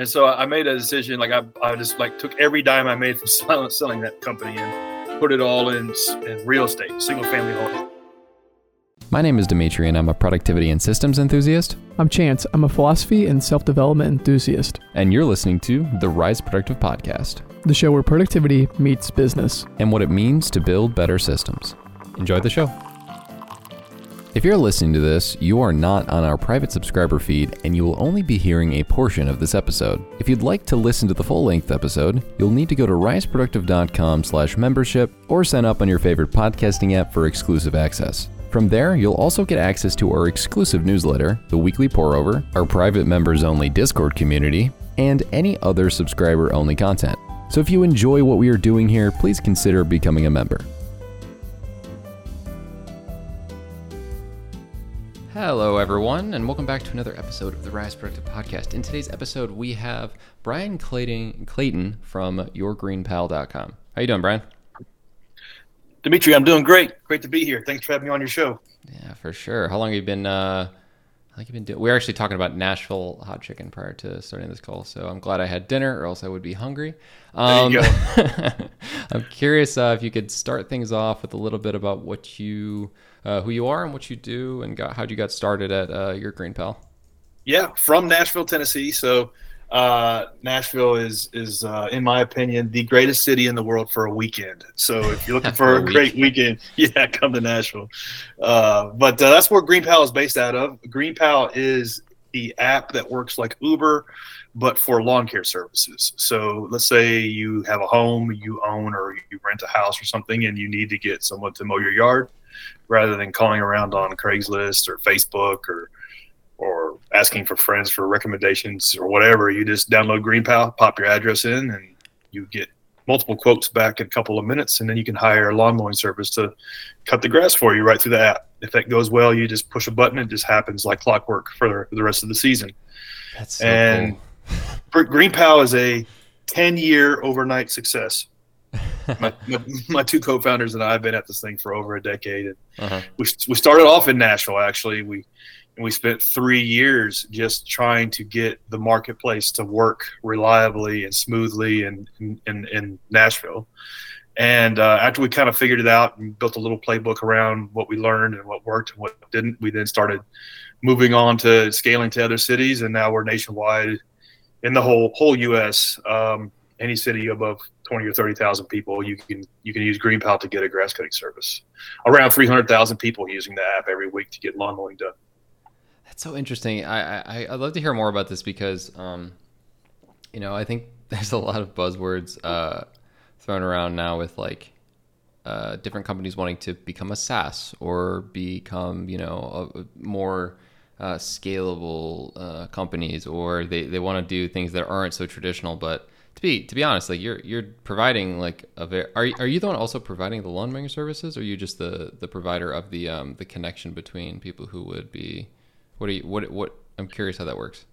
And so I made a decision. Like I, I just like took every dime I made from selling, selling that company and put it all in, in real estate, single family home. My name is Demetri, and I'm a productivity and systems enthusiast. I'm Chanz. I'm a philosophy and self development enthusiast. And you're listening to the Rise Productive Podcast, the show where productivity meets business and what it means to build better systems. Enjoy the show. If you're listening to this, you are not on our private subscriber feed and you will only be hearing a portion of this episode. If you'd like to listen to the full-length episode, you'll need to go to riseproductive.com/membership or sign up on your favorite podcasting app for exclusive access. From there, you'll also get access to our exclusive newsletter, the weekly pour over, our private members only Discord community, and any other subscriber only content. So if you enjoy what we are doing here, please consider becoming a member. Hello, everyone, and welcome back to another episode of the Rise Productive Podcast. In today's episode, we have Bryan Clayton, Clayton from YourGreenPal.com. How you doing, Bryan? Demetri, I'm doing great. Great to be here. Thanks for having me on your show. Yeah, for sure. How long have you been? Uh, long have been doing? We were actually talking about Nashville hot chicken prior to starting this call, so I'm glad I had dinner, or else I would be hungry. Um, there you go. Um, I'm curious uh, if you could start things off with a little bit about what you, uh, who you are, and what you do, and got, how you got started at uh, your GreenPal. Yeah, from Nashville, Tennessee. So uh, Nashville is is uh, in my opinion the greatest city in the world for a weekend. So if you're looking for a, great weekend, yeah, come to Nashville. Uh, but uh, that's where Green GreenPal is based out of. Green GreenPal is the app that works like Uber, but for lawn care services. So let's say you have a home you own or you rent a house or something, and you need to get someone to mow your yard, rather than calling around on Craigslist or Facebook or or asking for friends for recommendations or whatever, you just download GreenPal, pop your address in, and you get multiple quotes back in a couple of minutes, and then you can hire a lawn mowing service to cut the grass for you right through the app. If that goes well, you just push a button; it just happens like clockwork for the rest of the season. That's so and cool. GreenPal is a ten-year overnight success. my, my, my, two co-founders and I have been at this thing for over a decade. And uh-huh. we, we started off in Nashville. Actually, we and we spent three years just trying to get the marketplace to work reliably and smoothly in, in, in Nashville. And uh, after we kind of figured it out and built a little playbook around what we learned and what worked and what didn't, we then started moving on to scaling to other cities. And now we're nationwide in the whole whole U.S. Um, any city above 20 or 30,000 people, you can you can use GreenPal to get a grass cutting service. Around 300,000 people using the app every week to get lawn mowing done. That's so interesting. I, I I'd love to hear more about this because, um, you know, I think there's a lot of buzzwords uh, thrown around now with like uh, different companies wanting to become a SaaS or become, you know, a, more uh, scalable uh, companies, or they, they want to do things that aren't so traditional. But to be to be honest, like you're you're providing like a very are are you the one also providing the lawn mowing services, or are you just the the provider of the um the connection between people who would be what do you what what? I'm curious how that works.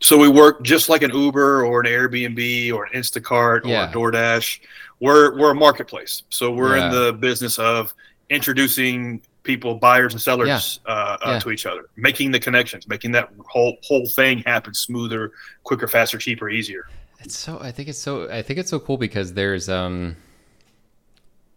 So we work just like an Uber or an Airbnb or an Instacart yeah. or a DoorDash. We're we're a marketplace, so we're yeah. in the business of introducing people, buyers and sellers, yeah. Uh, uh, to each other, making the connections, making that whole whole thing happen smoother, quicker, faster, cheaper, easier. It's so I think it's so I think it's so cool because there's um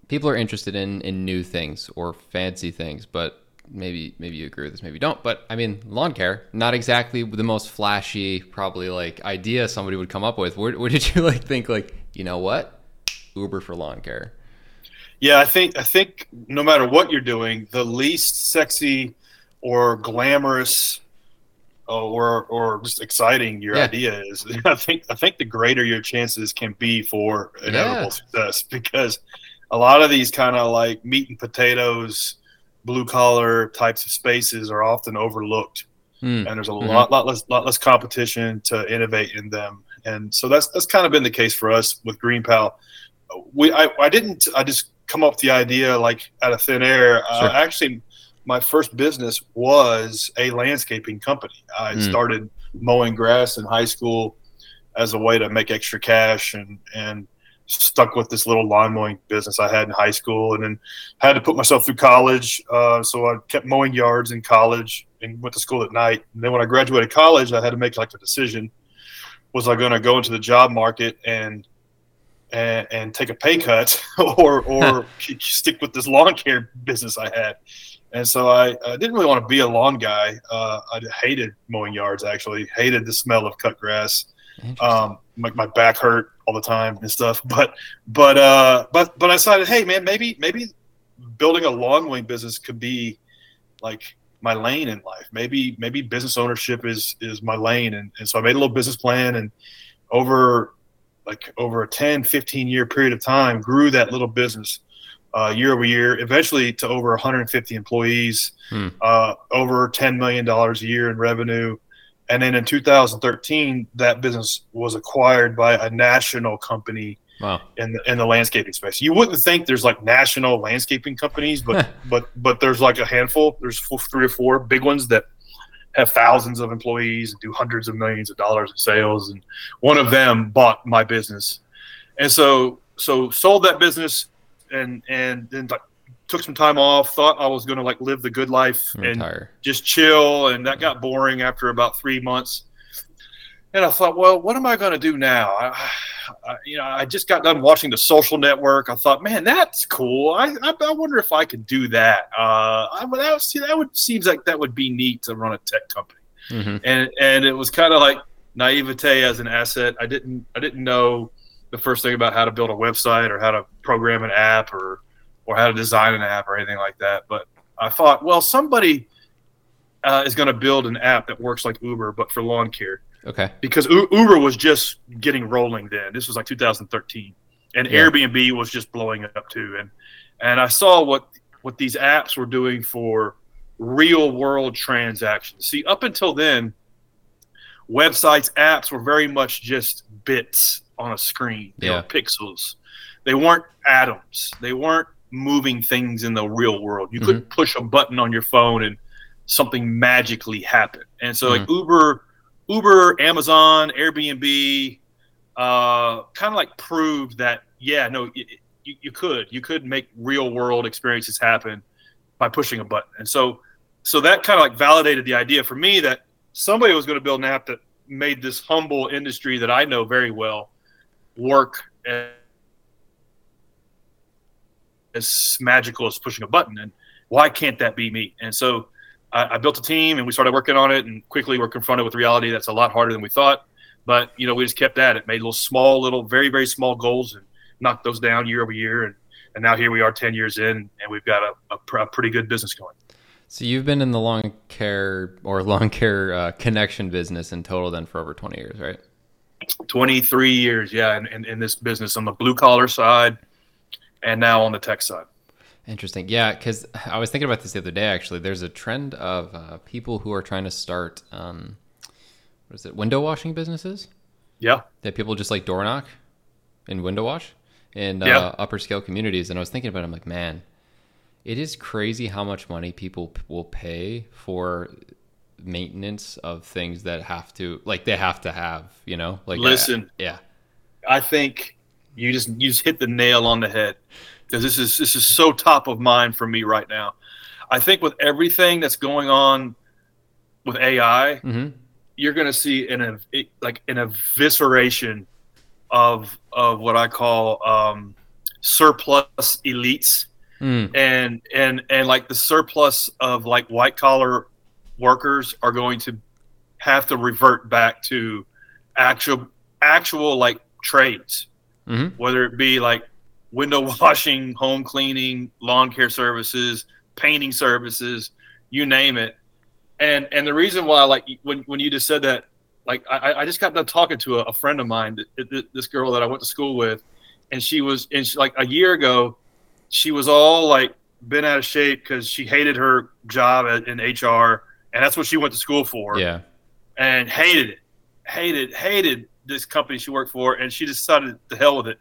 people are interested in in new things or fancy things, but maybe maybe you agree with this, maybe you don't. But I mean, lawn care, not exactly the most flashy, probably like idea somebody would come up with. Where, where did you like think like, you know what, Uber for lawn care? Yeah, I think I think no matter what you're doing, the least sexy or glamorous uh, or or just exciting your yeah. idea is, I think I think the greater your chances can be for inevitable yeah. success because a lot of these kind of like meat and potatoes blue collar types of spaces are often overlooked, mm. and there's a mm-hmm. lot, lot less, lot less competition to innovate in them. And so that's that's kind of been the case for us with GreenPal. We I, I didn't I just come up with the idea like out of thin air. Uh, sure. Uh, actually, my first business was a landscaping company. I mm. started mowing grass in high school as a way to make extra cash and and stuck with this little lawn mowing business I had in high school, and then had to put myself through college. Uh, so I kept mowing yards in college and went to school at night. And then when I graduated college, I had to make like a decision: was I going to go into the job market and and, and take a pay cut or or stick with this lawn care business I had. And so I, I didn't really want to be a lawn guy. Uh, I hated mowing yards. Actually, hated the smell of cut grass. Um, my, my back hurt all the time and stuff. But but uh, but but I decided, hey man, maybe maybe building a long mowing business could be like my lane in life. Maybe maybe business ownership is is my lane. And, and so I made a little business plan and over like over a 10, 15 year period of time, grew that little business uh, year over year, eventually to over 150 employees, hmm. uh, over $10 million a year in revenue. And then in 2013, that business was acquired by a national company wow. in the in the landscaping space. You wouldn't think there's like national landscaping companies, but but but there's like a handful. There's three or four big ones that have thousands of employees and do hundreds of millions of dollars in sales. And one of them bought my business, and so so sold that business, and and then like, took some time off. Thought I was going to like live the good life and just chill, and that got boring after about three months. And I thought, well, what am I going to do now? I, I, you know, I just got done watching the Social Network. I thought, man, that's cool. I, I, I wonder if I could do that. Uh, I, that, see, that would seems like that would be neat to run a tech company. Mm-hmm. And and it was kind of like naivete as an asset. I didn't I didn't know the first thing about how to build a website or how to program an app or or how to design an app or anything like that. But I thought, well, somebody uh, is going to build an app that works like Uber, but for lawn care. Okay. Because U- Uber was just getting rolling then. This was like 2013, and yeah. Airbnb was just blowing up too. And and I saw what what these apps were doing for real world transactions. See, up until then, websites, apps were very much just bits on a screen. They yeah. pixels. They weren't atoms. They weren't moving things in the real world. You mm-hmm. couldn't push a button on your phone and something magically happen. And so, mm-hmm. like Uber Uber, Amazon, Airbnb, uh, kind of like proved that yeah, no, you, you could you could make real world experiences happen by pushing a button, and so so that kind of like validated the idea for me that somebody was going to build an app that made this humble industry that I know very well work as magical as pushing a button, and why can't that be me? And so I, I, built a team and we started working on it, and quickly we're confronted with reality that's a lot harder than we thought. But you know, we just kept at it, made little small, little, very, very small goals, and knocked those down year over year. And and now here we are, ten years in, and we've got a, a, a pretty good business going. So you've been in the lawn care or lawn care uh, connection business in total then for over 20 years, right? 23 years, yeah, in, in, in this business on the blue collar side and now on the tech side. Interesting. Yeah, because I was thinking about this the other day. Actually, there's a trend of uh, people who are trying to start, um, what is it, window washing businesses? Yeah. That people just like door knock and window wash in uh, yeah. upper scale communities. And I was thinking about, it, I'm like, man, it is crazy how much money people will pay for maintenance of things that have to, like, they have to have, you know, like. Listen. yeah. I think you just you just hit the nail on the head because this is this is so top of mind for me right now. I think with everything that's going on with AI, mm-hmm. you're going to see an like an evisceration of of what I call um, surplus elites, mm. and and and like the surplus of like white collar workers are going to have to revert back to actual actual like trades, mm-hmm. whether it be like window washing, home cleaning, lawn care services, painting services, you name it. And and the reason why, like when when you just said that, like I, I just got done talking to a, a friend of mine, this girl that I went to school with, and she was and she, like a year ago, she was all like been out of shape because she hated her job in HR, and that's what she went to school for. Yeah, and hated it, hated hated this company she worked for, and she decided to hell with it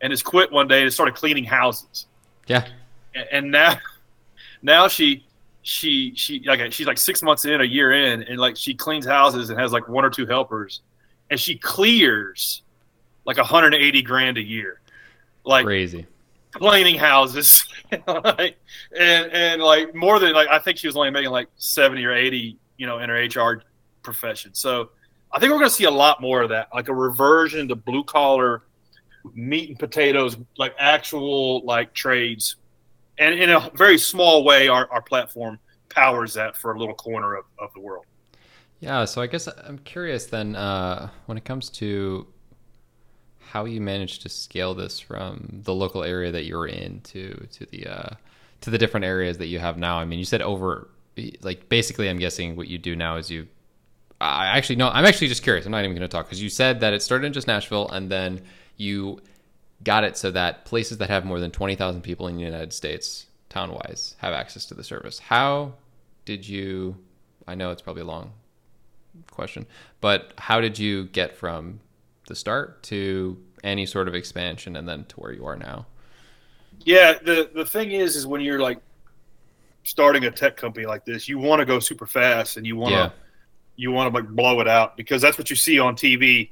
and just quit one day and started cleaning houses. Yeah. And now, now she, she, she, like she's like six months in, a year in, and like she cleans houses and has like one or two helpers, and she clears like 180 grand a year, like crazy cleaning houses, like, and and like more than like I think she was only making like 70 or 80, you know, in her HR profession. So I think we're going to see a lot more of that, like a reversion to blue collar meat and potatoes, like actual like trades. And in a very small way, our, our platform powers that for a little corner of, of the world. Yeah, so I guess I'm curious then uh, when it comes to how you managed to scale this from the local area that you were in to to the uh, to the different areas that you have now. I mean, you said over like basically, I'm guessing what you do now is you. I actually no, I'm actually just curious. I'm not even going to talk because you said that it started in just Nashville and then you got it so that places that have more than 20,000 people in the United States, town wise, have access to the service. How did you? I know it's probably a long question, but how did you get from the start to any sort of expansion and then to where you are now? Yeah, the the thing is, is when you're like starting a tech company like this, you want to go super fast and you want to yeah. You want to like blow it out because that's what you see on TV.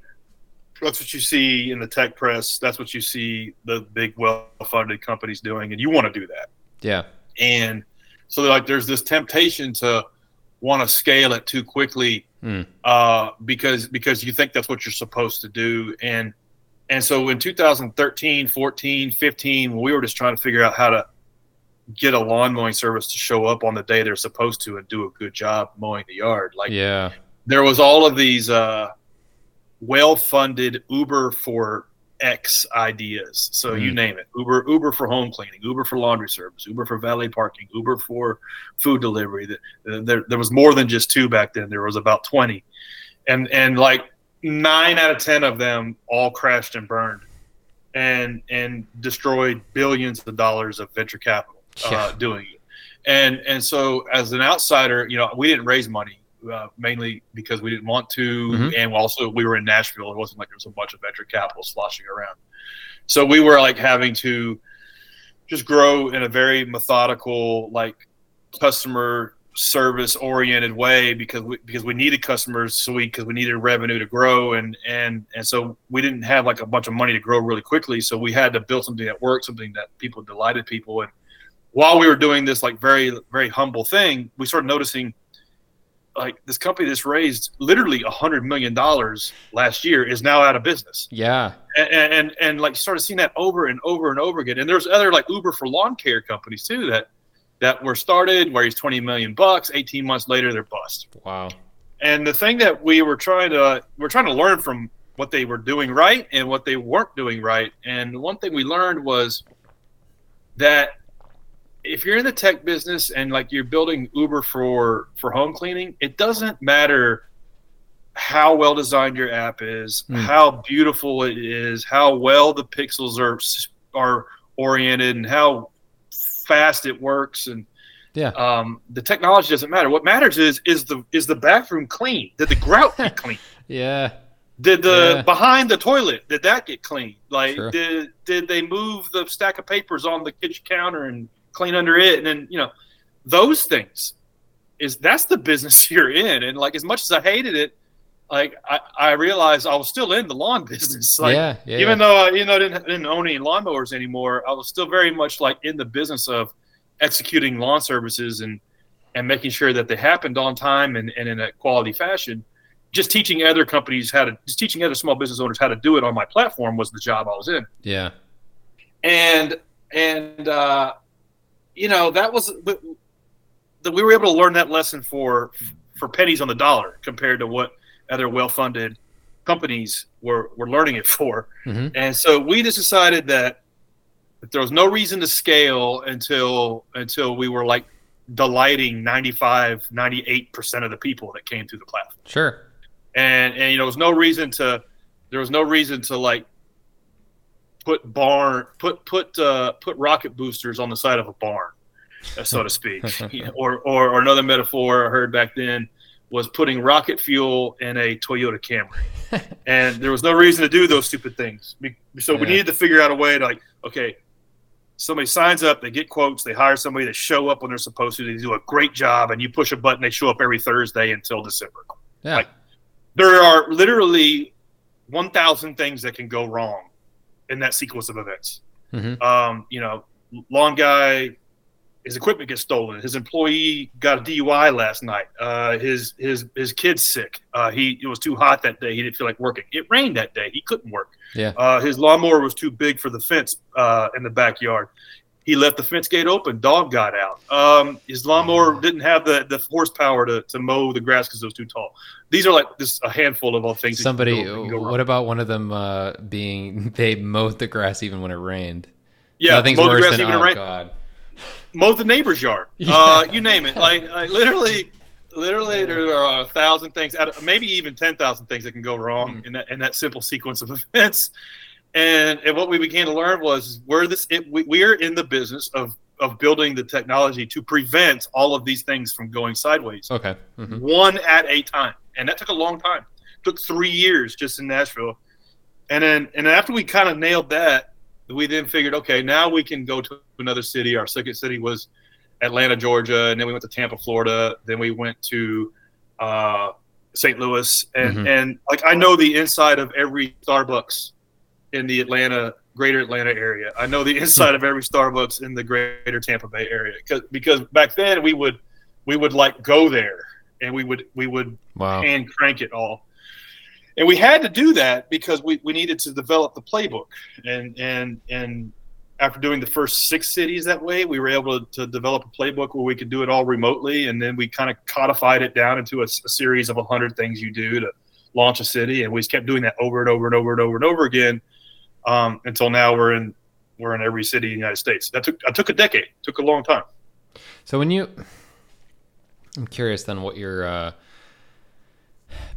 That's what you see in the tech press. That's what you see the big, well-funded companies doing, and you want to do that. Yeah. And so, like, there's this temptation to want to scale it too quickly mm. uh, because because you think that's what you're supposed to do and and so in 2013 14 15 we were just trying to figure out how to get a lawn mowing service to show up on the day they're supposed to and do a good job mowing the yard like yeah there was all of these uh, well-funded uber for X ideas. So mm. you name it. Uber, Uber for home cleaning, Uber for laundry service, Uber for valet parking, Uber for food delivery. There, there was more than just two back then. There was about twenty, and and like nine out of ten of them all crashed and burned, and and destroyed billions of dollars of venture capital uh, doing it. And and so as an outsider, you know, we didn't raise money uh, mainly because we didn't want to, mm-hmm. and also we were in Nashville. It wasn't like there was a bunch of venture capital sloshing around, so we were like having to just grow in a very methodical, like customer service oriented way because we because we needed customers so we because we needed revenue to grow and and and so we didn't have like a bunch of money to grow really quickly so we had to build something that worked something that people delighted people and while we were doing this like very very humble thing we started noticing like this company that's raised literally a hundred million dollars last year is now out of business. Yeah, and, and and like started seeing that over and over and over again. And there's other like Uber for lawn care companies too that that were started where he's twenty million bucks. Eighteen months later, they're bust. Wow. And the thing that we were trying to we're trying to learn from what they were doing right and what they weren't doing right. And one thing we learned was that if you're in the tech business and like you're building Uber for for home cleaning, it doesn't matter how well designed your app is, mm. how beautiful it is, how well the pixels are are oriented, and how fast it works, and yeah, um, the technology doesn't matter. What matters is is the is the bathroom clean? Did the grout get clean? yeah. Did the yeah. behind the toilet did that get clean? Like sure. did did they move the stack of papers on the kitchen counter and clean under it, and then you know those things is that's the business you're in. And like as much as I hated it, like I, I realized I was still in the lawn business. Like yeah, yeah, even though I, you know didn't, didn't own any lawnmowers anymore, I was still very much like in the business of executing lawn services and and making sure that they happened on time and, and in a quality fashion. Just teaching other companies how to just teaching other small business owners how to do it on my platform was the job I was in. Yeah. And and uh, you know that was that we were able to learn that lesson for for pennies on the dollar compared to what other well-funded companies were were learning it for. Mm-hmm. And so we just decided that, there was no reason to scale until until we were like delighting 95 98% of the people that came through the platform. Sure. And and you know, there was no reason to there was no reason to like put barn put put uh, put rocket boosters on the side of a barn, so to speak. or, or or another metaphor I heard back then was putting rocket fuel in a Toyota Camry, and there was no reason to do those stupid things. So we yeah. needed to figure out a way to like, okay, somebody signs up, they get quotes, they hire somebody to show up when they're supposed to, they do a great job, and you push a button, they show up every Thursday until December. Yeah. Like, there are literally 1,000 things that can go wrong in that sequence of events. Mm-hmm. Um, you know, lawn guy his equipment gets stolen. His employee got a DUI last night. Uh, his his his kid's sick. Uh, he it was too hot that day. He didn't feel like working. It rained that day. He couldn't work. Yeah. Uh, his lawnmower was too big for the fence uh, in the backyard. He left the fence gate open. Dog got out. Um, his lawnmower didn't have the, the horsepower to, to mow the grass because it was too tall. These are like just a handful of all things. Somebody, go- can go what about one of them uh, being they mowed the grass even when it rained? yeah, Nothing's mow the worse grass than even oh rain. god. mow the neighbor's yard. Uh, you name it. Like, like literally, literally, there are a thousand things, out of, maybe even ten thousand things that can go wrong in that in that simple sequence of events. And and what we began to learn was we're this it, we, we are in the business of of building the technology to prevent all of these things from going sideways, Okay. hmm one at a time. And that took a long time. took three years just in Nashville. And then and after we kind of nailed that, we then figured, okay, now we can go to another city. Our second city was Atlanta, Georgia, and then we went to Tampa, Florida. Then we went to uh, St. Louis, and Mhm. and like I know the inside of every Starbucks in the Atlanta, Greater Atlanta area. I know the inside of every Starbucks in the Greater Tampa Bay area because because back then we would we would like go there and we would we would Wow. hand crank it all. And we had to do that because we, we needed to develop the playbook. And and and after doing the first six cities that way, we were able to develop a playbook where we could do it all remotely. And then we kind of codified it down into a series of 100 things you do to launch a city. And we just kept doing that over and over and over and over and over again um, until now we're in we're in every city in the United States. That took, that took a decade, took a long time. So when you, I'm curious then what your uh,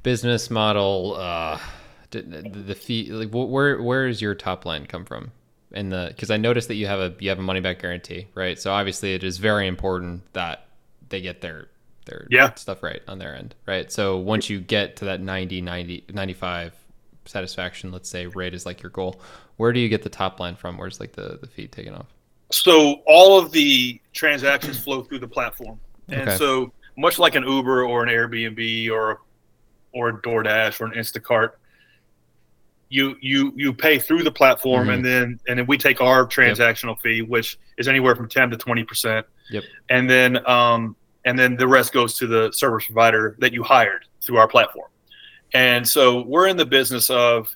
business model, uh, the, fee, like where where does your top line come from? In the because I noticed that you have a you have a money back guarantee, right? So obviously it is very important that they get their their Yeah. stuff right on their end, right? So once you get to that 90, 90, 95 satisfaction, let's say rate is like your goal, where do you get the top line from? Where's like the the fee taken off? So all of the transactions flow through the platform, and Okay. so much like an Uber or an Airbnb or or a DoorDash or an Instacart, you you you pay through the platform, Mhm. and then and then we take our transactional fee, which is anywhere from ten to twenty percent. Yep. And then um and then the rest goes to the service provider that you hired through our platform. And so we're in the business of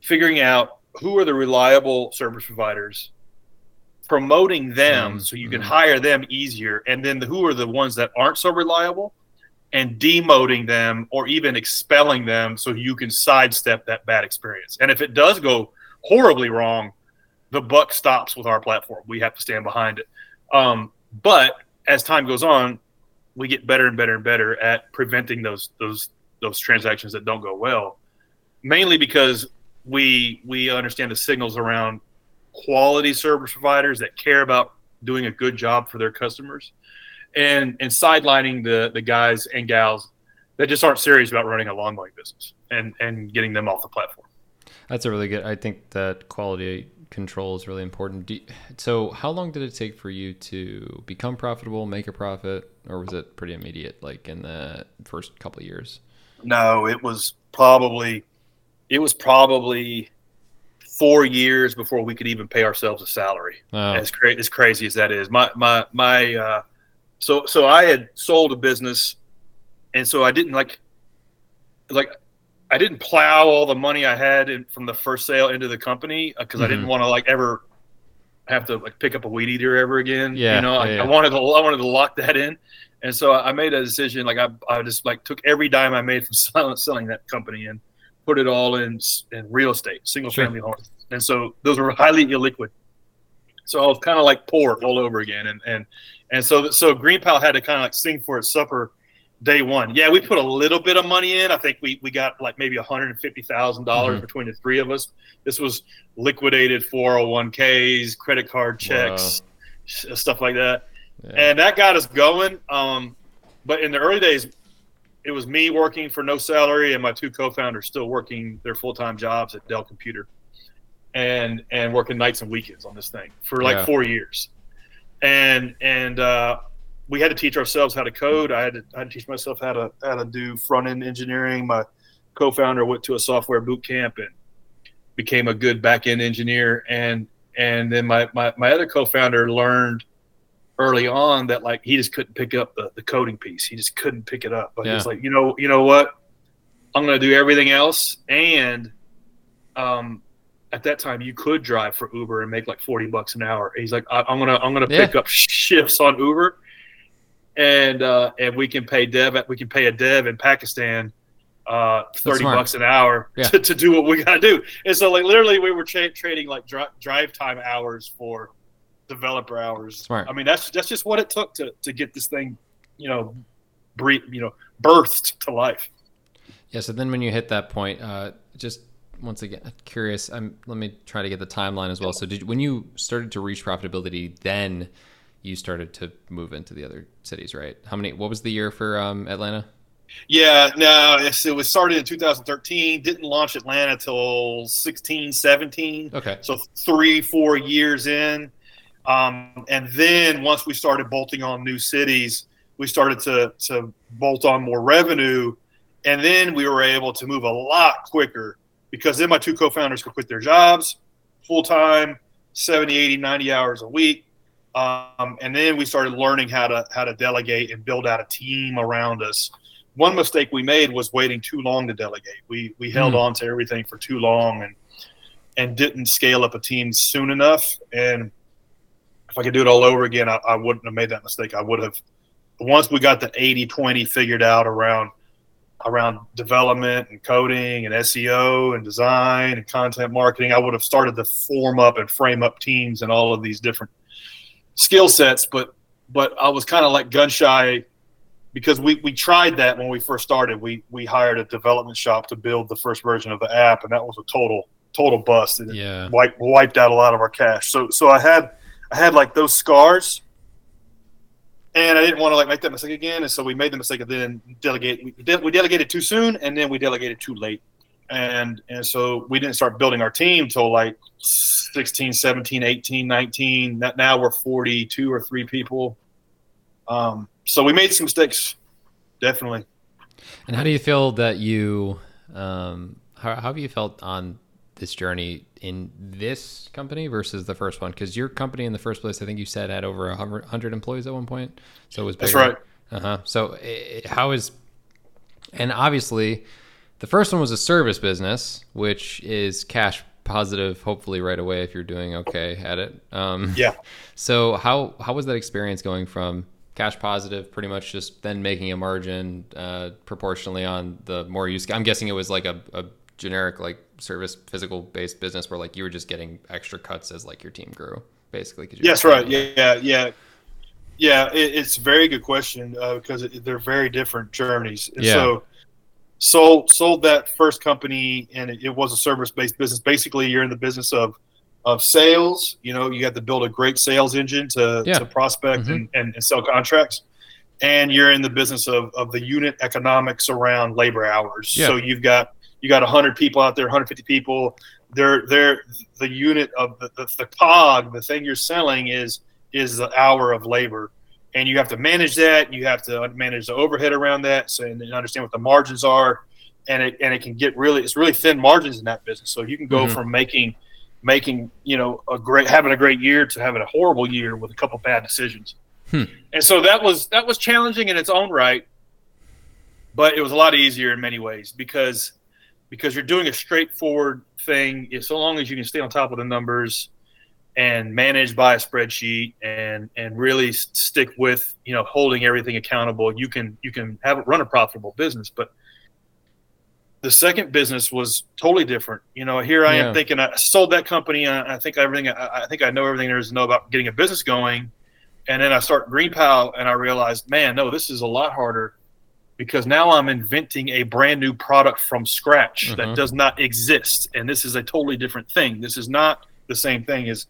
figuring out who are the reliable service providers promoting them Mm, so you can hire them easier and then who are the ones that aren't so reliable and demoting them or even expelling them so you can sidestep that bad experience. And if it does go horribly wrong the buck stops with our platform. We have to stand behind it. Um, but as time goes on we get better and better and better at preventing those those those transactions that don't go well mainly because we we understand the signals around quality service providers that care about doing a good job for their customers and and sidelining the the guys and gals that just aren't serious about running a lawn mowing business and and getting them off the platform That's a really good. I think that quality control is really important. You- so, how long did it take for you to become profitable, make a profit, or was it pretty immediate, like in the first couple of years? No it was probably it was probably four years before we could even pay ourselves a salary. Oh, as, cra- as crazy as that is. My my my uh so so i had sold a business and so i didn't like like i didn't plow all the money i had in, from the first sale into the company because i didn't Mhm. want to like ever have to like pick up a weed eater ever again Yeah, you know? I, yeah. I wanted to i wanted to lock that in. And so i made a decision like i, I just like took every dime i made from selling, selling that company and put it all in in real estate single Sure. family homes. And so those were highly illiquid. So I was kind of like poor all over again, and and and so so GreenPal had to kind of like sing for its supper day one. Yeah, we put a little bit of money in. I think we we got like maybe one hundred and fifty thousand dollars between the three of us. This was liquidated four hundred one ks, credit card checks, s- stuff like that, yeah. and that got us going. Um, but in the early days, it was me working for no salary, and my two co-founders still working their full time jobs at Dell Computer, and and working nights and weekends on this thing for like Yeah. four years, and and uh, we had to teach ourselves how to code. I had to, I had to teach myself how to how to do front end engineering. My co-founder went to a software boot camp and became a good back end engineer, and and then my, my my other co-founder learned early on that like he just couldn't pick up the, the coding piece. He just couldn't pick it up. But Yeah. he's like, you know, you know what? I'm going to do everything else. And um, at that time, you could drive for Uber and make like 40 bucks an hour. He's like, I, I'm gonna I'm gonna Yeah. pick up shifts on Uber, and uh, and we can pay dev we can pay a dev in Pakistan. Uh, thirty bucks an hour Yeah. to, to do what we gotta do, and so like literally we were tra- trading like dri- drive time hours for developer hours. Smart. I mean that's that's just what it took to to get this thing, you know, bre- you know, birthed to life. Yeah. So then when you hit that point, uh, just once again, curious. I'm, let me try to get the timeline as well. So did when you started to reach profitability, then you started to move into the other cities, right? How many? What was the year for um, Atlanta? Yeah, no, it was started in 2013. Didn't launch Atlanta till 16, 17. Okay. So three, four years in. Um, and then once we started bolting on new cities, we started to, to bolt on more revenue. And then we were able to move a lot quicker because then my two co founders could quit their jobs full time, 70, 80, 90 hours a week. Um, and then we started learning how to how to delegate and build out a team around us. One mistake we made was waiting too long to delegate. We we held Hmm. on to everything for too long and and didn't scale up a team soon enough. And if I could do it all over again, I, I wouldn't have made that mistake. I would have once we got the 80-20 figured out around around development and coding and SEO and design and content marketing, I would have started to form up and frame up teams and all of these different skill sets. But but I was kind of like gun shy because we, we tried that when we first started. We we hired a development shop to build the first version of the app, and that was a total total bust. It Yeah. wiped wiped out a lot of our cash. So so I had I had like those scars, and I didn't want to like make that mistake again. And so we made the mistake of then delegate. We, de- we delegated too soon, and then we delegated too late. And and so we didn't start building our team till like 16, 17, 18, 19. That now we're 42 or three people. Um, so we made some mistakes, definitely. And how do you feel that you, um, how, how have you felt on this journey in this company versus the first one? Because your company in the first place, I think you said had over a hundred hundred employees at one point. So it was That's right. Uh huh. So eh, how is, and obviously, the first one was a service business, which is cash positive, hopefully right away if you're doing okay at it. Um, Yeah. So how how was that experience going from cash positive, pretty much just then making a margin uh, proportionally on the more use? I'm guessing it was like a, a generic like service physical based business where like you were just getting extra cuts as like your team grew, basically. Yes, right. Yeah, yeah, yeah. It, it's a very good question uh, because it, they're very different journeys. And Yeah. So, sold sold that first company, and it, it was a service based business. Basically, you're in the business of of sales. You know, you have to build a great sales engine to, Yeah. to prospect Mhm. and, and, and sell contracts. And you're in the business of, of the unit economics around labor hours. Yeah. So you've got you got 100 people out there, 150 people. They're they're the unit of the, the, the cog. The thing you're selling is is the hour of labor, and you have to manage that. You have to manage the overhead around that, so and understand what the margins are. And it and it can get really it's really thin margins in that business. So you can go Mhm. from making making you know a great having a great year to having a horrible year with a couple bad decisions. Hmm. And so that was that was challenging in its own right, but it was a lot easier in many ways because because you're doing a straightforward thing. So long as you can stay on top of the numbers and manage by a spreadsheet and and really stick with you know holding everything accountable, you can you can have run a profitable business. But the second business was totally different. You know, here I Yeah. am thinking I sold that company. I, I think everything. I, I think I know everything there is to know about getting a business going. And then I start green GreenPal, and I realized, man, no, this is a lot harder because now I'm inventing a brand new product from scratch Mhm. that does not exist, and this is a totally different thing. This is not the same thing as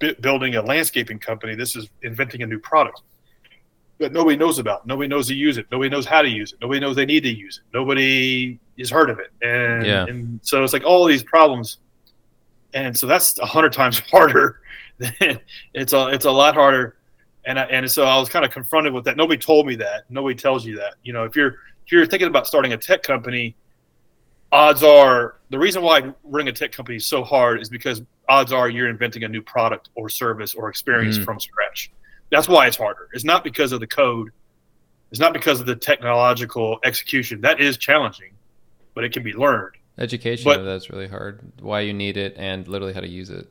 bu- building a landscaping company. This is inventing a new product that nobody knows about. Nobody knows to use it. Nobody knows how to use it. Nobody knows they need to use it. Nobody has heard of it, and, Yeah. and so it's like all these problems, and so that's a hundred times harder. Than, it's a it's a lot harder and I, and so I was kind of confronted with that. Nobody told me that. Nobody tells you that. You know, if you're if you're thinking about starting a tech company, odds are the reason why running a tech company is so hard is because odds are you're inventing a new product or service or experience Mm. from scratch. That's why it's harder. It's not because of the code. It's not because of the technological execution. That is challenging, but it can be learned. Education But- that's really hard. Why you need it and literally how to use it.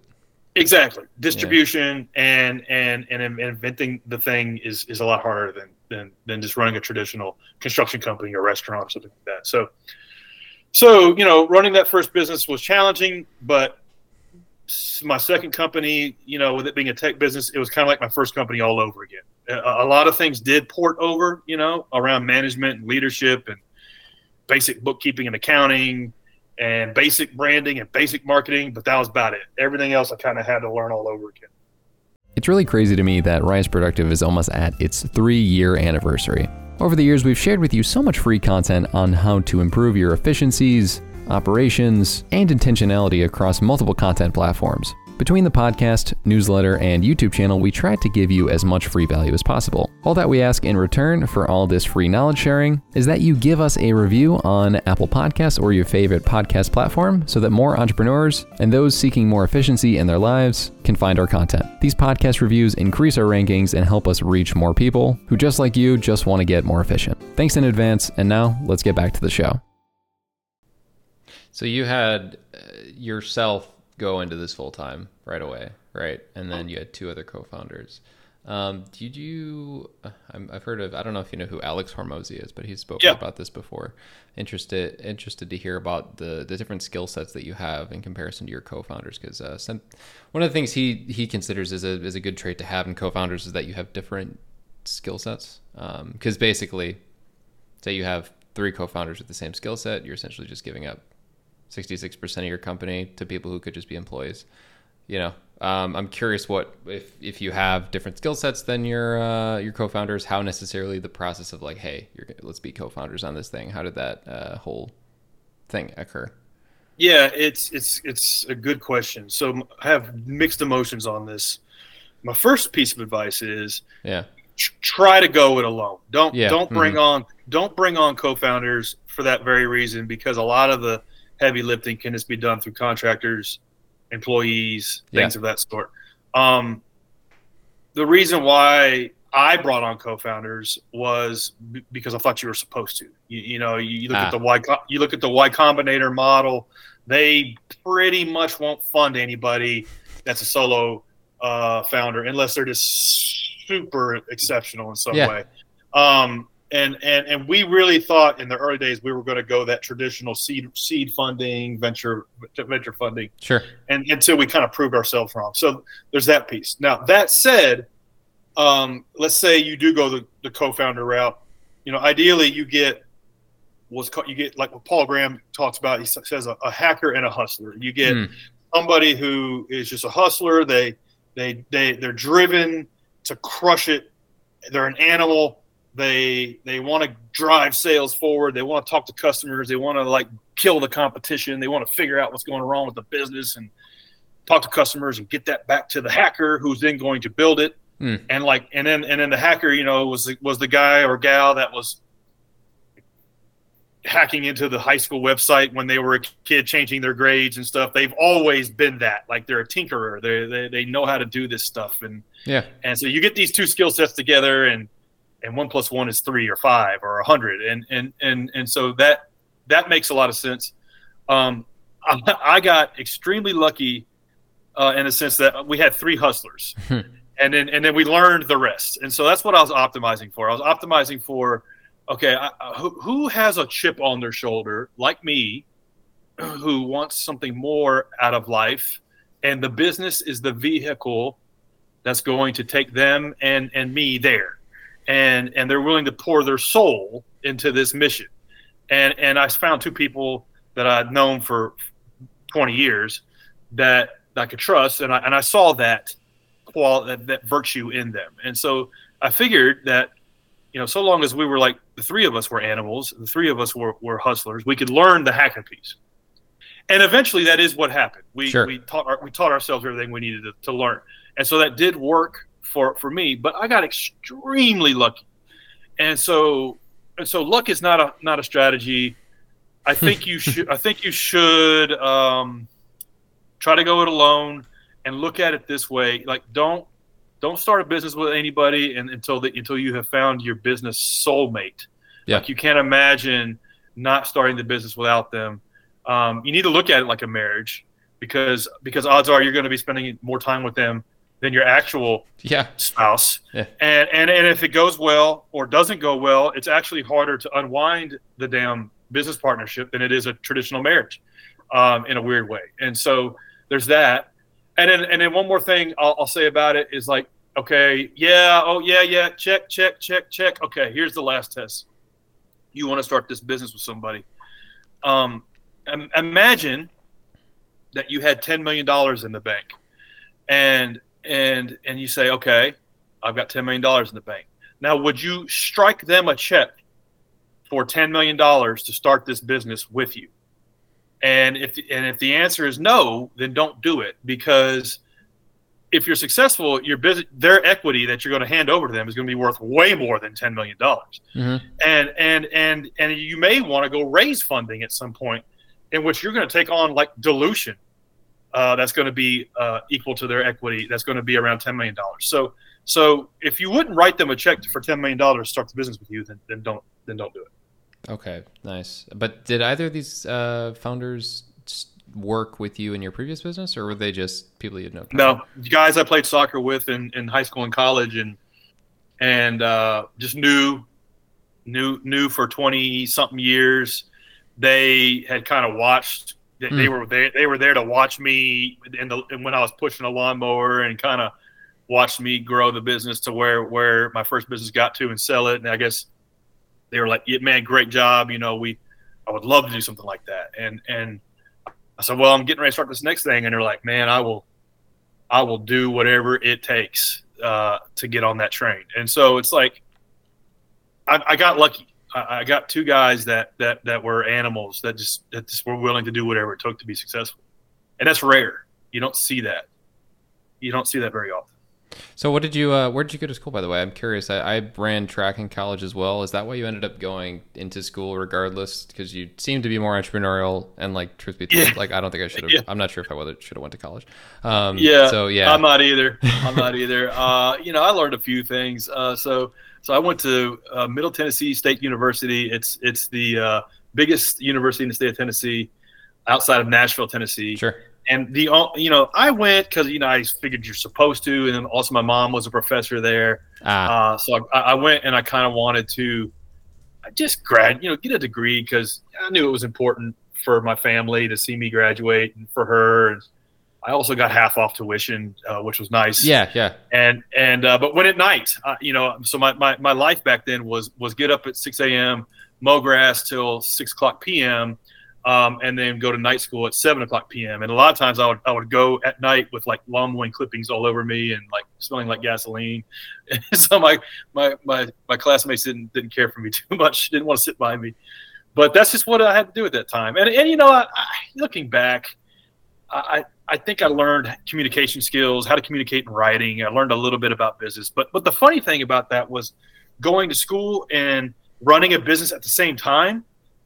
Exactly. Distribution and, and and inventing the thing is is a lot harder than than than just running a traditional construction company or restaurant or something like that. So so, you know, running that first business was challenging, but my second company, you know, with it being a tech business, it was kind of like my first company all over again. A, a lot of things did port over, you know, around management and leadership and basic bookkeeping and accounting and basic branding and basic marketing, but that was about it. Everything else I kind of had to learn all over again. It's really crazy to me that Rise Productive is almost at its three year anniversary. Over the years, we've shared with you so much free content on how to improve your efficiencies, operations, and intentionality across multiple content platforms. Between the podcast, newsletter, and YouTube channel, we try to give you as much free value as possible. All that we ask in return for all this free knowledge sharing is that you give us a review on Apple Podcasts or your favorite podcast platform so that more entrepreneurs and those seeking more efficiency in their lives can find our content. These podcast reviews increase our rankings and help us reach more people who, just like you, just want to get more efficient. Thanks in advance, and now let's get back to the show. So you had uh, yourself go into this full time right away, right? And then you had two other co-founders. Um, did you? uh, I'm, I've heard of. I don't know if you know who Alex Hormozi is, but he's spoken Yeah. about this before. Interested interested to hear about the the different skill sets that you have in comparison to your co-founders, because uh, some, one of the things he he considers is a is a good trait to have in co-founders is that you have different skill sets. Because basically, say you have three co-founders with the same skill set, you're essentially just giving up 66% of your company to people who could just be employees. You know, um, I'm curious what if if you have different skill sets than your uh, your co-founders, how necessarily the process of like, hey, you're, let's be co-founders on this thing. How did that uh, whole thing occur? Yeah, it's it's it's a good question. So I have mixed emotions on this. My first piece of advice is Yeah, tr- try to go it alone. Don't Yeah, don't bring on don't bring on co-founders for that very reason because a lot of the heavy lifting can just be done through contractors, employees, things of that sort. Um, the reason why I brought on co-founders was b- because I thought you were supposed to. You, you know, you, you look Ah. at the Y you look at the Y Combinator model. They pretty much won't fund anybody that's a solo uh, founder unless they're just super exceptional in some Yeah. way. Um, and and and we really thought in the early days we were going to go that traditional seed seed funding, venture venture funding sure. and until we kind of proved ourselves wrong. So there's that piece. Now that said, um, let's say you do go the, the co-founder route. You know, ideally you get what's called you get like what Paul Graham talks about. He says a, a hacker and a hustler. You get Hmm. somebody who is just a hustler. They they they they're driven to crush it. They're an animal. They they want to drive sales forward. They want to talk to customers. They want to like kill the competition. They want to figure out what's going wrong with the business and talk to customers and get that back to the hacker who's then going to build it. Hmm. And like and then and then the hacker, you know, was the, was the guy or gal that was hacking into the high school website when they were a kid changing their grades and stuff they've always been that like they're a tinkerer they they, they know how to do this stuff and Yeah. and so you get these two skill sets together and and one plus one is three or five or a hundred. And and and and so that that makes a lot of sense. Um i, I got extremely lucky uh, in the sense that we had three hustlers. And then and then we learned the rest. And so that's what i was optimizing for. I was optimizing for okay I- who, who has a chip on their shoulder like me who wants something more out of life? And the business is the vehicle that's going to take them and and me there and and they're willing to pour their soul into this mission. And and i found two people that i'd known for 20 years that i could trust and i and i saw that qual that, that virtue in them. And so i figured that you know so long as we were like the three of us were animals the three of us were, were hustlers we could learn the hacking piece and eventually that is what happened. We Sure. we taught our, we taught ourselves everything we needed to, to learn. And so that did work for for me but i got extremely lucky and so and so luck is not a not a strategy i think you should i think you should um try to go it alone and look at it this way like don't don't start a business with anybody and, until the, until you have found your business soulmate. Yeah. Like you can't imagine not starting the business without them. Um, you need to look at it like a marriage because because odds are you're going to be spending more time with them than your actual Yeah. spouse. Yeah. And, and and if it goes well or doesn't go well, it's actually harder to unwind the damn business partnership than it is a traditional marriage, um, in a weird way. And so there's that. And then and then one more thing I'll, I'll say about it is like, okay, yeah, oh yeah, yeah, check, check, check, check. Okay, here's the last test. You want to start this business with somebody. Um, imagine that you had ten million dollars in the bank, and and and you say, okay, I've got ten million dollars in the bank. Now, would you strike them a check for ten million dollars to start this business with you? And if and if the answer is no, then don't do it because if you're successful, your business, their equity that you're going to hand over to them is going to be worth way more than ten million dollars. Mhm. And and and and you may want to go raise funding at some point, in which you're going to take on like dilution uh, that's going to be uh, equal to their equity. That's going to be around ten million dollars. So, so if you wouldn't write them a check for ten million dollars to start the business with you, then, then don't then don't do it. Okay, nice. But did either of these uh, founders work with you in your previous business, or were they just people you know? No, guys I played soccer with in, in high school and college, and and uh, just knew knew knew for twenty something years. They had kind of watched. They, they Hmm. were they, they were there to watch me in the and when I was pushing a lawnmower and kind of watched me grow the business to where where my first business got to and sell it. And I guess they were like, "Yeah, man, great job. You know, we I would love to do something like that." And and I said, "Well, I'm getting ready to start this next thing," and they're like, "Man, I will." I will do whatever it takes uh, to get on that train. And so it's like I, I got lucky. I, I got two guys that that that were animals that just that just were willing to do whatever it took to be successful, and that's rare. You don't see that. You don't see that very often. So, what did you? Uh, where did you go to school? By the way, I'm curious. I, I ran track in college as well. Is that why you ended up going into school, regardless? Because you seem to be more entrepreneurial and, like, truth be told, Yeah. like I don't think I should have. Yeah. I'm not sure if I should have went to college. Um, Yeah, So yeah. I'm not either. I'm not either. Uh, you know, I learned a few things. Uh, so, so I went to uh, Middle Tennessee State University. It's it's the uh, biggest university in the state of Tennessee, outside of Nashville, Tennessee. sure. And the you know I went because you know I figured you're supposed to, and then also my mom was a professor there. Ah. Uh, so I, I went and I kind of wanted to just grad, you know, get a degree because I knew it was important for my family to see me graduate and for her. And I also got half off tuition, uh, which was nice. yeah. Yeah. And and uh, but when at night, uh, you know, so my, my my life back then was was get up at six a.m., mow grass till six o'clock p.m. Um, and then go to night school at seven o'clock p.m. And a lot of times I would I would go at night with like lawn mowing clippings all over me and like smelling like gasoline. so my my my my classmates didn't didn't care for me too much. Didn't want to sit by me. But that's just what I had to do at that time. And and you know, I, I, looking back, I I think I learned communication skills, how to communicate in writing. I learned a little bit about business. But but the funny thing about that was going to school and running a business at the same time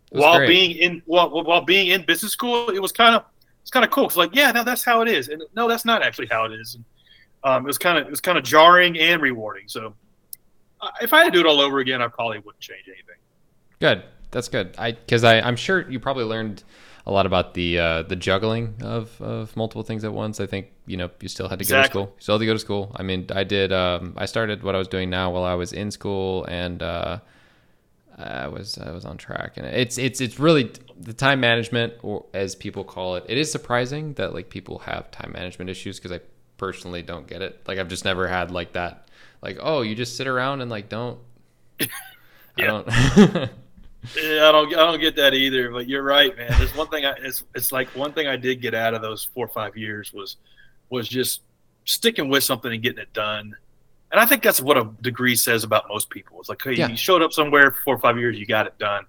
while great. being in while, while being in business school. It was kind of it's kind of cool. It's like yeah, no, that's how it is, and no, that's not actually how it is. And, um, it was kind of it was kind of jarring and rewarding. So uh, if I had to do it all over again, I probably wouldn't change anything. Good. That's good. I because I I'm sure you probably learned a lot about the uh, the juggling of, of multiple things at once. I think you know you still had to go to school. You still had to go to school. I mean, I did. Um, I started what I was doing now while I was in school, and uh, I was I was on track. And it's it's it's really the time management, or as people call it. It is surprising that like people have time management issues because I personally don't get it. Like I've just never had like that. Like oh, you just sit around and like don't. I don't. Yeah, I don't I don't get that either. But you're right, man. There's one thing I it's it's like one thing I did get out of those four or five years was was just sticking with something and getting it done. And I think that's what a degree says about most people. It's like, hey, Yeah. you showed up somewhere for four or five years, you got it done.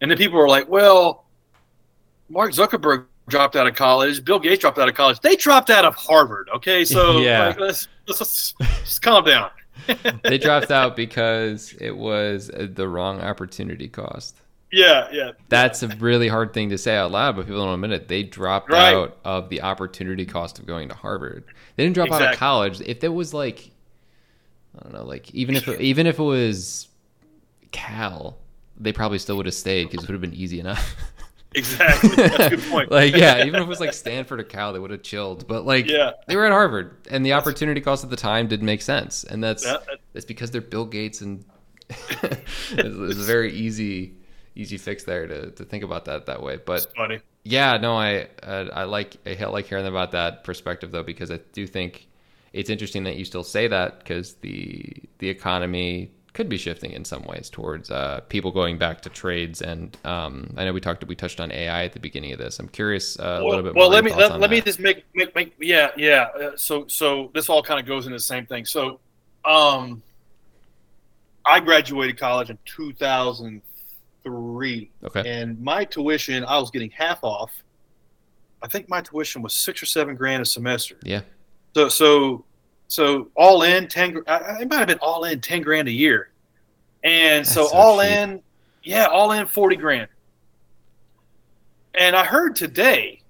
And then people are like, well, Mark Zuckerberg dropped out of college, Bill Gates dropped out of college. They dropped out of Harvard. Okay, so Yeah. like, let's, let's let's just calm down. they dropped out because it was the wrong opportunity cost. Yeah, yeah. That's a really hard thing to say out loud, but people don't admit it. They dropped Right. out of the opportunity cost of going to Harvard. They didn't drop out of college. If there was like, I don't know, like even if it, even if it was Cal, they probably still would have stayed because it would have been easy enough. Exactly. That's a good point. like yeah, even if it was like Stanford or Cal, they would have chilled. But like Yeah. they were at Harvard, and the opportunity cost at the time didn't make sense, and that's That- because they're Bill Gates, and it's, it's a very easy easy fix there to, to think about that that way. But funny. yeah, no, I uh, I like I like hearing about that perspective though because I do think it's interesting that you still say that because the the economy could be shifting in some ways towards uh, people going back to trades and um, I know we talked we touched on AI at the beginning of this. I'm curious uh, a little bit well, more. let me let, let me just make make, make yeah yeah. Uh, so so this all kind of goes into the same thing. So, um, I graduated college in 2003, okay. and my tuition I was getting half off. I think my tuition was six or seven grand a semester. Yeah. So so so all in ten. It might have been all in ten grand a year, and so, so all cheap. in, yeah, all in forty grand. And I heard today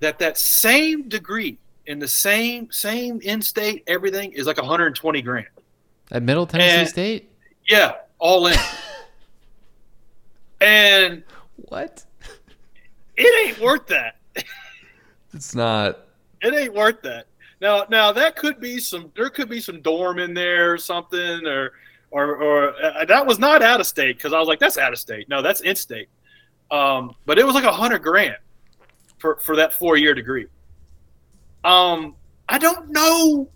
that that same degree in the same same in-state everything is like 120 grand. At Middle Tennessee and- State. Yeah, all in. and What? it ain't worth that. It's not. It ain't worth that. Now, now that could be some. There could be some dorm in there or something, or, or, or uh, that was not out of state because I was like, that's out of state. No, that's in state. Um, but it was like a hundred grand for for that four year degree. Um, I don't know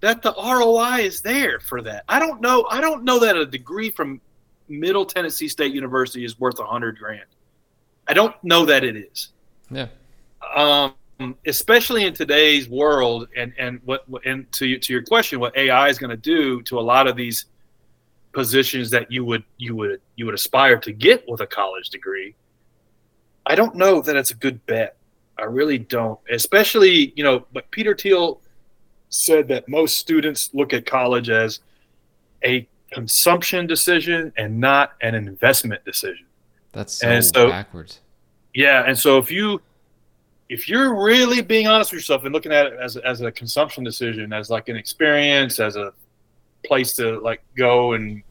that the ROI is there for that. I don't know. I don't know that a degree from Middle Tennessee State University is worth a hundred grand. I don't know that it is Yeah. um, Um, especially in today's world, and and what and to to your question, what AI is going to do to a lot of these positions that you would you would you would aspire to get with a college degree. I don't know that it's a good bet. I really don't. Especially, you know, but Peter Thiel said that most students look at college as a consumption decision and not an investment decision. That's so, And so- backwards. Yeah, and so if you if you're really being honest with yourself and looking at it as as a consumption decision, as like an experience, as a place to like go and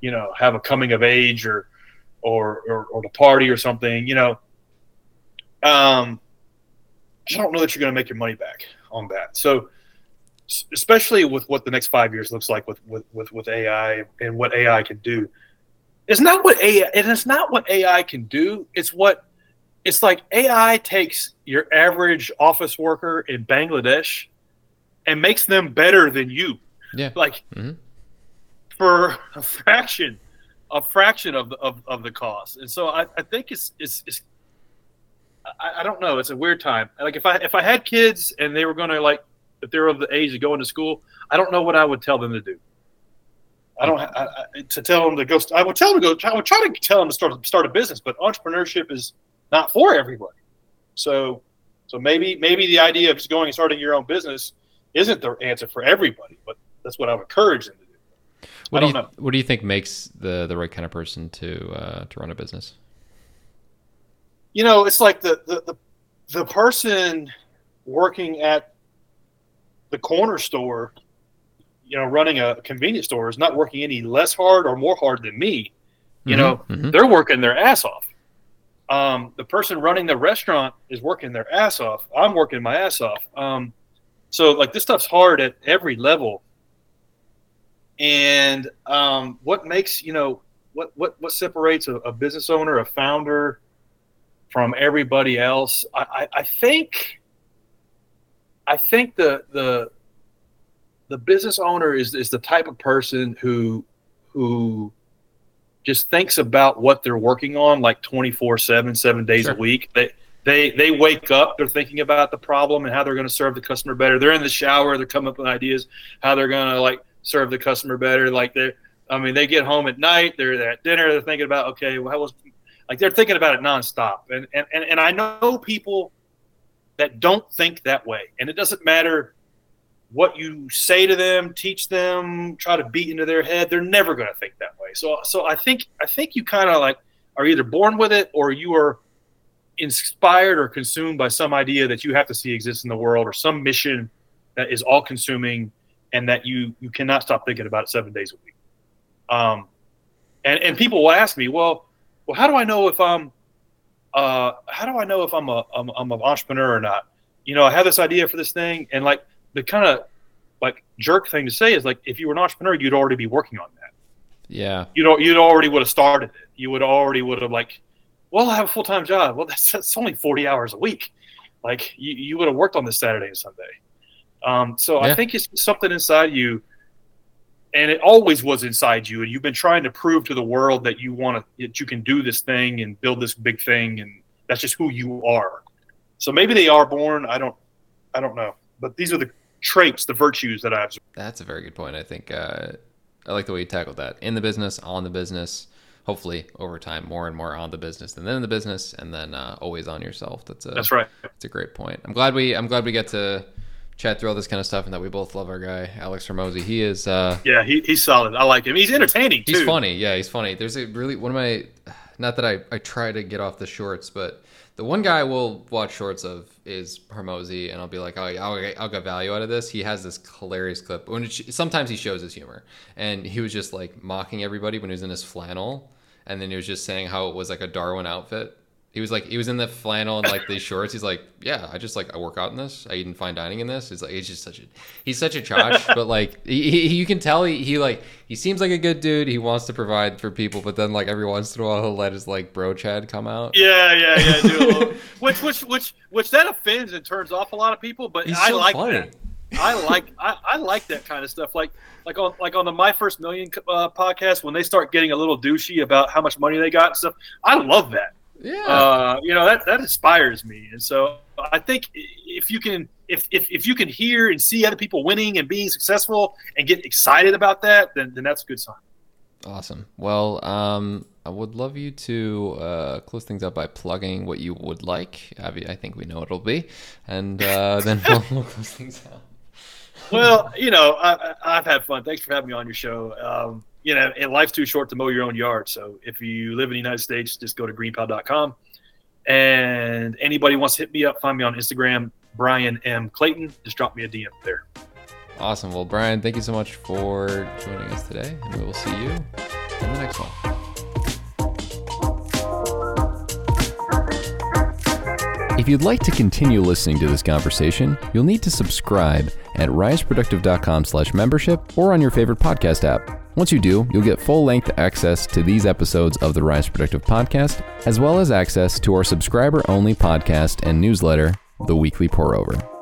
you know have a coming of age or or or, or party or something, you know, um, I don't know that you're going to make your money back on that. So especially with what the next five years looks like with with with, with AI and what AI can do. It's not what AI and it's not what AI can do. It's what it's like AI takes your average office worker in Bangladesh and makes them better than you. Yeah. Like Mhm. for a fraction, a fraction of the of, of the cost. And so I, I think it's it's, it's I, I don't know. It's a weird time. Like if I if I had kids and they were gonna like if they were of the age of going to school, I don't know what I would tell them to do. I don't I, I, to tell them to go. I would tell them to go. I would try to tell them to start start a business, but entrepreneurship is not for everybody. So, so maybe maybe the idea of just going and starting your own business isn't the answer for everybody, but that's what I would encourage them to do. What I do you don't know. What do you think makes the the right kind of person to uh, to run a business? You know, it's like the the the, the person working at the corner store, you know, running a convenience store is not working any less hard or more hard than me. You know, Mhm. they're working their ass off. Um, the person running the restaurant is working their ass off. I'm working my ass off. Um, so like this stuff's hard at every level. And um, what makes you know what what what separates a, a business owner, a founder, from everybody else? I, I, I think I think the the the business owner is is the type of person who who just thinks about what they're working on like 24 7 7 days Sure. a week. They they they wake up they're thinking about the problem and how they're going to serve the customer better. They're in the shower they're coming up with ideas how they're going to like serve the customer better. Like they i mean they get home at night they're at dinner they're thinking about okay well how was like they're thinking about it nonstop. And and and, and i know people that don't think that way. And it doesn't matter what you say to them, teach them, try to beat into their head, they're never going to think that way. So, so I think I think you kind of like are either born with it or you are inspired or consumed by some idea that you have to see exist in the world or some mission that is all consuming and that you you cannot stop thinking about it seven days a week. Um, and and people will ask me, well, well, how do I know if I'm uh, how do I know if I'm a I'm, I'm an entrepreneur or not? You know, I have this idea for this thing, and like the kind of like jerk thing to say is like if you were an entrepreneur, you'd already be working on that. Yeah. You know, you'd already would have started it. You would already would have like, well, I have a full time job. Well, that's that's only forty hours a week. Like you, you would have worked on this Saturday and Sunday. Um, so Yeah. I think it's something inside you, and it always was inside you, and you've been trying to prove to the world that you want to, that you can do this thing and build this big thing, and that's just who you are. So maybe they are born. I don't, I don't know, but these are the traits, the virtues that I've. That's a very good point. I think uh, I like the way you tackled that. In the business, on the business, hopefully over time, more and more on the business, and then in the business, and then uh, always on yourself. That's a That's right. That's a great point. I'm glad we I'm glad we get to chat through all this kind of stuff, and that we both love our guy Alex Hormozi. He is uh, Yeah, he, he's solid. I like him. He's entertaining too. he's funny. Yeah, he's funny. There's a really one of my not that I I try to get off the shorts, but the one guy I will watch shorts of is Hormozi, and I'll be like, oh, yeah, I'll, get- I'll get value out of this. He has this hilarious clip. When it, sometimes he shows his humor, and he was just like mocking everybody when he was in his flannel, and then he was just saying how it was like a Darwin outfit. He was like, he was in the flannel and like these shorts. He's like, yeah, I just like I work out in this. I eat in fine dining in this. He's like, he's just such a, he's such a chotch, but like he, he, you can tell he, he like he seems like a good dude. He wants to provide for people, but then like every once in a while he'll let his like bro Chad come out. Yeah, yeah, yeah. Do which, which, which, which that offends and turns off a lot of people. But He's I so like funny. that. I like, I, I like that kind of stuff. Like, like on, like on the My First Million uh, podcast when they start getting a little douchey about how much money they got and stuff. I love that. Yeah. Uh, you know that that inspires me, and so I think if you can, if, if if you can hear and see other people winning and being successful and get excited about that, then then that's a good sign. Awesome. Well, um, I would love you to uh, close things up by plugging what you would like. I I think we know what it'll be, and uh, then we'll, we'll close things out. well, you know, I, I- I've had fun. Thanks for having me on your show. Um, you know, and life's too short to mow your own yard. So if you live in the United States, just go to greenpal.com. And anybody wants to hit me up, find me on Instagram, Bryan M. Clayton. Just drop me a DM there. Awesome. Well, Bryan, thank you so much for joining us today, and we will see you in the next one. If you'd like to continue listening to this conversation, you'll need to subscribe at riseproductive.com slash membership or on your favorite podcast app. Once you do, you'll get full-length access to these episodes of the Rise Productive podcast, as well as access to our subscriber-only podcast and newsletter, The Weekly Pour Over.